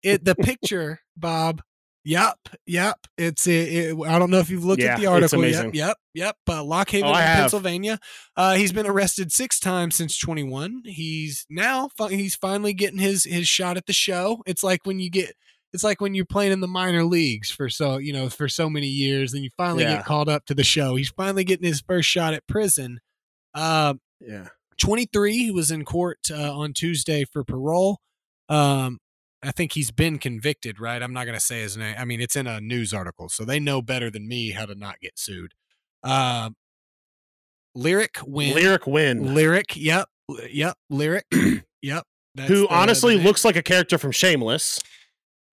it the picture, Bob. Yep, yep. It's it, it, I don't know if you've looked Yeah, at the article yet. Yep, yep. Uh, Lock Haven, Oh, I have. Pennsylvania. Uh, he's been arrested six times since 21. He's now he's finally getting his his shot at the show. It's like when you get it's like when you're playing in the minor leagues for so you know for so many years, and you finally Yeah. get called up to the show. He's finally getting his first shot at prison. Uh, Yeah. 23 he was in court uh, on tuesday for parole um i think he's been convicted right i'm not going to say his name i mean it's in a news article so they know better than me how to not get sued um lyric Wynn Lyric Wynn. lyric yep yep lyric yep that's Who the- honestly the looks like a character from Shameless.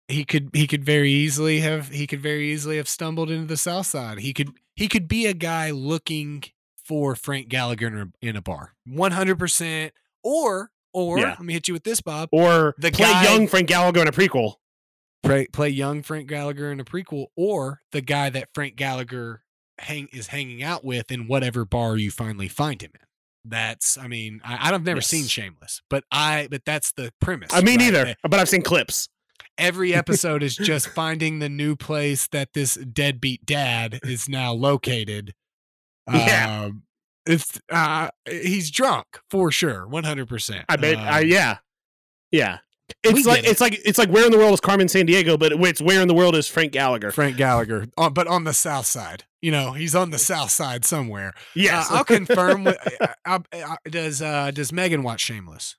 he could he could very easily have he could very easily have stumbled into the south side he could he could be a guy looking for frank gallagher in a, in a bar 100% or or Yeah. let me hit you with this bob Or The play guy- young Frank Gallagher in a prequel. play, play young Frank Gallagher in a prequel, or the guy that Frank Gallagher hang is hanging out with in whatever bar you finally find him in. That's, I mean, I, I've never seen Shameless, but I, but that's the premise. I mean, right? neither, That but I've seen clips. Every episode is just finding the new place that this deadbeat dad is now located. Yeah. Um, it's uh, he's drunk for sure, one hundred percent. I bet. I Um, yeah, yeah. It's like it. it's like it's like where in the world is Carmen Sandiego, but it's where in the world is Frank Gallagher. Frank Gallagher, on, but on the south side. You know, he's on the south side somewhere. Yeah, Uh, I'll confirm. With, uh, uh, uh, does uh, does Megan watch Shameless?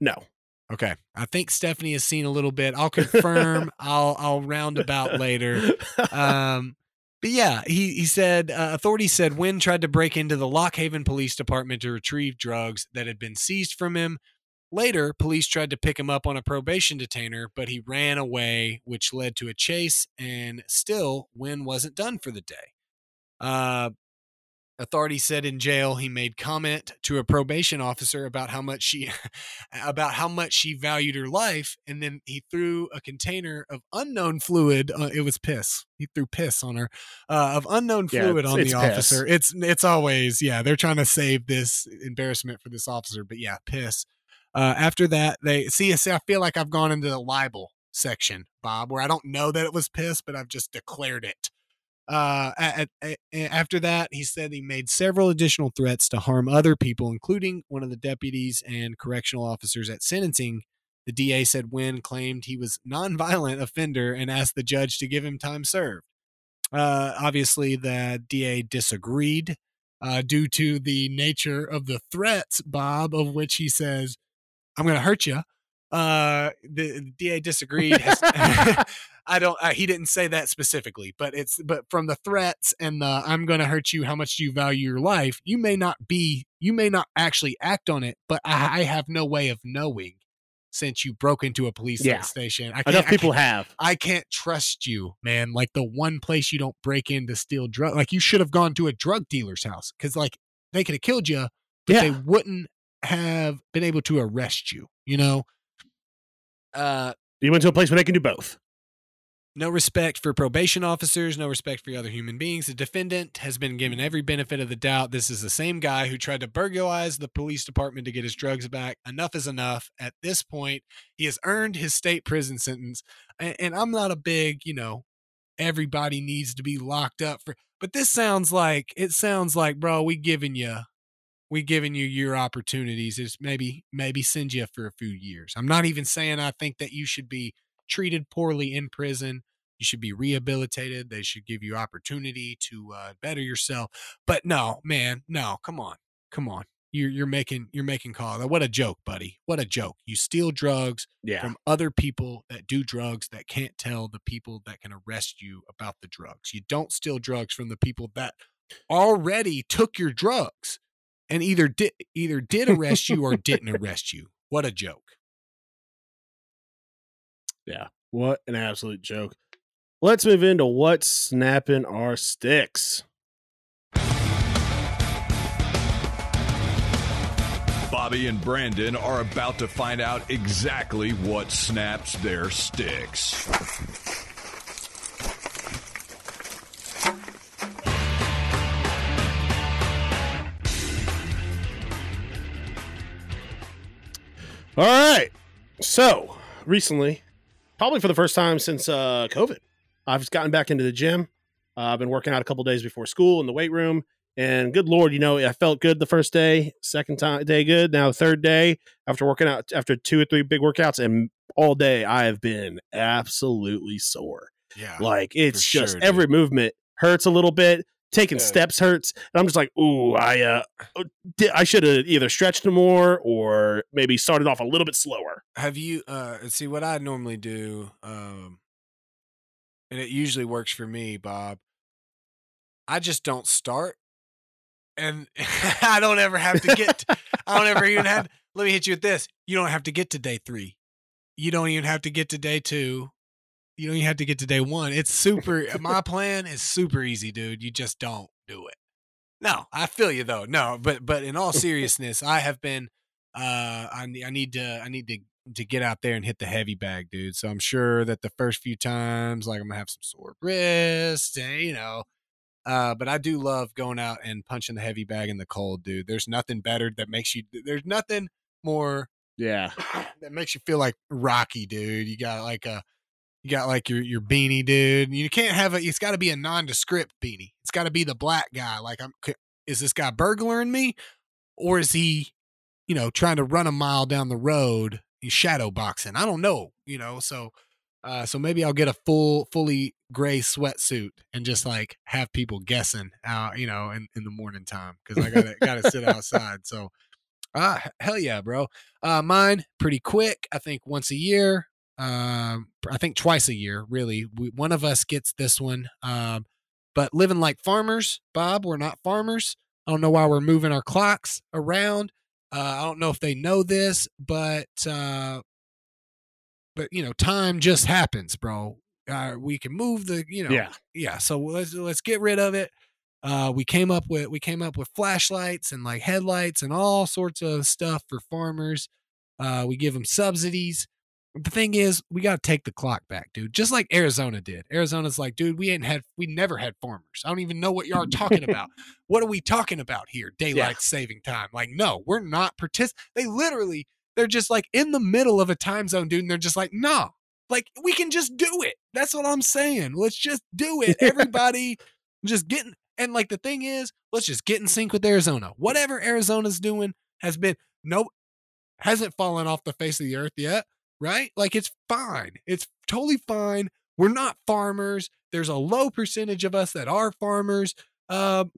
no. Okay, I think Stephanie has seen a little bit. I'll confirm. I'll I'll round about later. Um, but yeah, he he said uh, authorities said Wynn tried to break into the Lock Haven Police Department to retrieve drugs that had been seized from him. Later, police tried to pick him up on a probation detainer, but he ran away, which led to a chase. And still, Wynn wasn't done for the day. Uh, authorities said in jail he made comment to a probation officer about how much she about how much she valued her life and then he threw a container of unknown fluid uh, it was piss. He threw piss on her uh, of unknown Yeah, fluid on the piss. officer. It's it's always yeah they're trying to save this embarrassment for this officer but yeah piss. Uh, after that they see see i feel like i've gone into the libel section bob where i don't know that it was piss but i've just declared it uh, at, at, after that, he said he made several additional threats to harm other people, including one of the deputies and correctional officers at sentencing. The DA said Wynn claimed he was nonviolent offender and asked the judge to give him time served. Uh, obviously, the DA disagreed uh, due to the nature of the threats, Bob, of which he says, "I'm going to hurt you." Uh, the, the DA disagreed. I don't. Uh, he didn't say that specifically, but it's but from the threats and the "I'm going to hurt you." How much do you value your life? You may not be. You may not actually act on it, but I, I have no way of knowing since you broke into a police Yeah. station. I can't, Enough I people can't- have. I can't trust you, man. Like the one place you don't break in to steal drug. Like you should have gone to a drug dealer's house because like they could have killed you, but Yeah. they wouldn't have been able to arrest you. You know. Uh, You went to a place where they can do both. no respect for probation officers, no respect for other human beings. The defendant has been given every benefit of the doubt. This is the same guy who tried to burglarize the police department to get his drugs back. Enough is enough. At this point, he has earned his state prison sentence. And, and I'm not a big, you know, everybody needs to be locked up for, but this sounds like, it sounds like, bro, we giving you. We giving you your opportunities. It's maybe maybe send you for a few years. I'm not even saying I think that you should be treated poorly in prison. You should be rehabilitated. They should give you opportunity to uh, better yourself. But no, man, no, come on, come on. You're you're making you're making call. What a joke, buddy. What a joke. You steal drugs Yeah. from other people that do drugs that can't tell the people that can arrest you about the drugs. You don't steal drugs from the people that already took your drugs and either did either did arrest you or didn't arrest you. What a joke. Yeah. What an absolute joke. Let's move into what's snapping our sticks. Bobby and Brandon are about to find out exactly what snaps their sticks. All right. So recently, probably for the first time since uh, COVID, I've gotten back into the gym. Uh, I've been working out a couple days before school in the weight room, and good lord, you know, I felt good the first day. Second time day, good. Now third day after working out after two or three big workouts, and all day I have been absolutely sore. Yeah. Like it's just sure, every movement hurts a little bit. Taking Yeah. steps hurts, and I'm just like, ooh, I uh, di- I should have either stretched more or maybe started off a little bit slower. have you uh see what I normally do um and it usually works for me, Bob. I just don't start and I don't ever have to get I don't ever even have let me hit you with this. You don't have to get to day 3. You don't even have to get to day 2. You don't even have to get to day 1. It's super my plan is super easy, dude. You just don't do it. No, I feel you though. No, but but in all seriousness, I have been uh I I need to I need to to get out there and hit the heavy bag, dude. So I'm sure that the first few times, like I'm gonna have some sore wrists, and you know. Uh, but I do love going out and punching the heavy bag in the cold, dude. There's nothing better that makes you. There's nothing more Yeah. that makes you feel like Rocky, dude. You got like a, you got like your your beanie, dude. You can't have a. It's got to be a nondescript beanie. It's got to be the black guy. Like I'm, is this guy burglaring me, or is he, you know, trying to run a mile down the road? He's shadow boxing. I don't know, you know. So, uh, so maybe I'll get a full, fully gray sweatsuit and just like have people guessing out, you know, in, in the morning time because I gotta gotta sit outside. So, ah, hell yeah, bro. Uh, mine pretty quick. I think once a year. Um, I think twice a year. Really, we, one of us gets this one. Um, but living like farmers, Bob. We're not farmers. I don't know why we're moving our clocks around. Uh, I don't know if they know this, but uh, but you know, time just happens, bro. Uh, we can move the, you know, Yeah. yeah. So let's let's get rid of it. Uh, we came up with we came up with flashlights and like headlights and all sorts of stuff for farmers. Uh, we give them subsidies. The thing is, we got to take the clock back, dude. Just like Arizona did. Arizona's like, dude, we ain't had, we never had farmers. I don't even know what y'all are talking about. what are we talking about here? Daylight saving time. Like, no, we're not partic. They literally, they're just like in the middle of a time zone, dude. And they're just like, nah, like we can just do it. That's what I'm saying. Let's just do it. Everybody just getting, and like the thing is, let's just get in sync with Arizona. Whatever Arizona's doing has been, no, hasn't fallen off the face of the earth yet right? Like it's fine. It's totally fine. We're not farmers. There's a low percentage of us that are farmers. Um,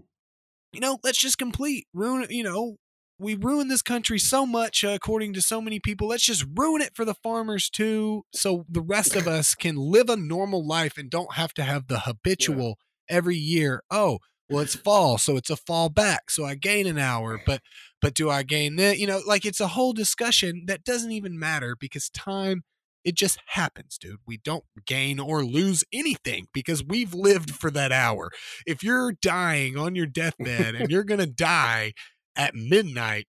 you know, let's just complete ruin. You know, we ruin this country so much, uh, according to so many people. Let's just ruin it for the farmers too, so the rest of us can live a normal life and don't have to have the habitual every year. Oh, well, it's fall, so it's a fall back, so I gain an hour, but but do I gain that? You know, like it's a whole discussion that doesn't even matter because time, it just happens, dude. We don't gain or lose anything because we've lived for that hour. If you're dying on your deathbed and you're going to die at midnight,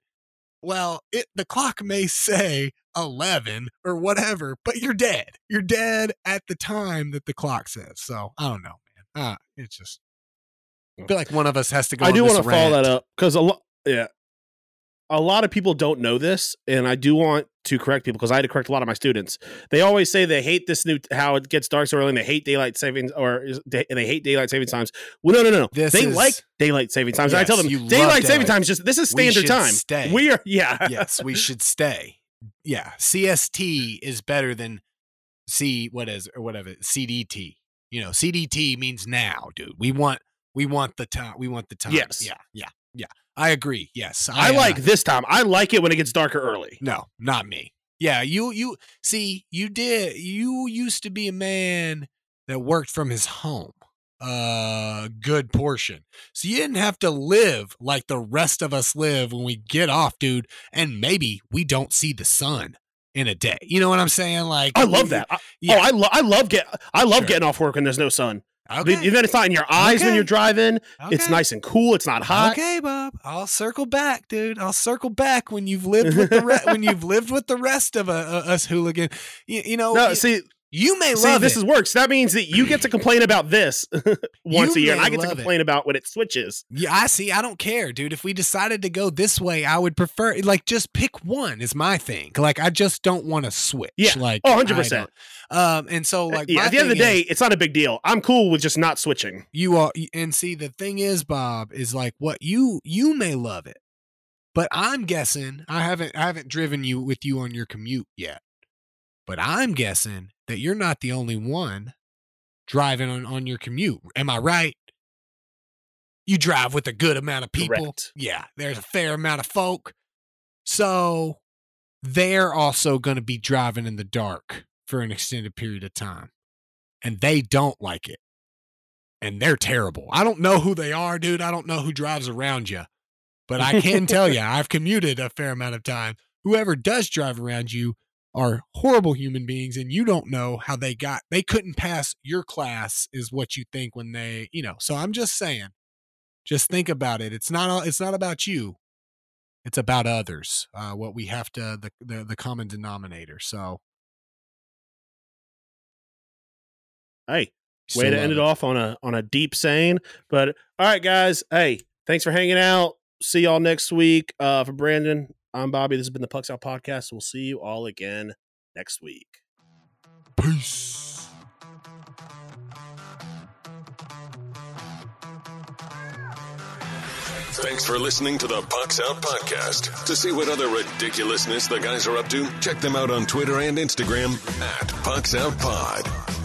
well, it, the clock may say 11 or whatever, but you're dead. You're dead at the time that the clock says. So I don't know, man. Uh, it's just, I feel like one of us has to go. I do want want to follow that up because a lot, yeah, a lot of people don't know this, and I do want to correct people because I had to correct a lot of my students. They always say they hate this new how it gets dark so early, and they hate daylight savings or they, and they hate daylight saving times. Well, no, no, no. This they is- like daylight saving times. and I tell them you daylight saving daylight. times just this is standard time. stay. We are yeah. yes, we should stay. Yeah, CST is better than C what is or whatever CDT. You know, CDT means now, dude. We want we want the time. We want the time. Yes. Yeah. Yeah. Yeah. I agree. Yes. I uh, like this time. I like it when it gets darker early. No, not me. Yeah, you you see, you did you used to be a man that worked from his home. A good portion. So you didn't have to live like the rest of us live when we get off, dude, and maybe we don't see the sun in a day. You know what I'm saying? Like I love that. I, Yeah. Oh, I, lo- I love get I love Sure. getting off work when there's no sun. Okay. Even it's not in your eyes when you're driving. It's nice and cool. It's not hot. Okay, Bob. I'll circle back, dude. I'll circle back when you've lived with the re- when you've lived with the rest of uh, uh, us hooligan. You, you know, No, you, see, you may see, love this it. is works. That means that you get to complain about this once You a year, and may I get to love it. complain about when it switches. Yeah, I see. I don't care, dude. If we decided to go this way, I would prefer like just pick one is my thing. Like I just don't want to switch. Yeah. Like Oh, 100%. don't. Um, and so like yeah, my at the end of the thing day, is, it's not a big deal. I'm cool with just not switching. you are and see the thing is, Bob, is like what you you may love it, but I'm guessing I haven't I haven't driven you with you on your commute yet. But I'm guessing that you're not the only one driving on, on your commute. Am I right? You drive with a good amount of people. Correct. Yeah, there's a fair amount of folk. So they're also going to be driving in the dark for an extended period of time. And they don't like it. And they're terrible. I don't know who they are, dude. I don't know who drives around you. But I can tell you, I've commuted a fair amount of time. Whoever does drive around you are horrible human beings and you don't know how they got they couldn't pass your class is what you think when they, you know. So I'm just saying just think about it. It's not all- it's not about you. it's about others. Uh, what we have to the, the the common denominator. So Hey, way to love end it off on a on a deep saying. But all right, guys. Hey, thanks for hanging out. See y'all next week. Uh, for Brandon, I'm Bobby. This has been the Pucks Out Podcast. We'll see you all again next week. Peace. Thanks for listening to the Pucks Out Podcast. To see what other ridiculousness the guys are up to, check them out on Twitter and Instagram at Pucks Out Pod.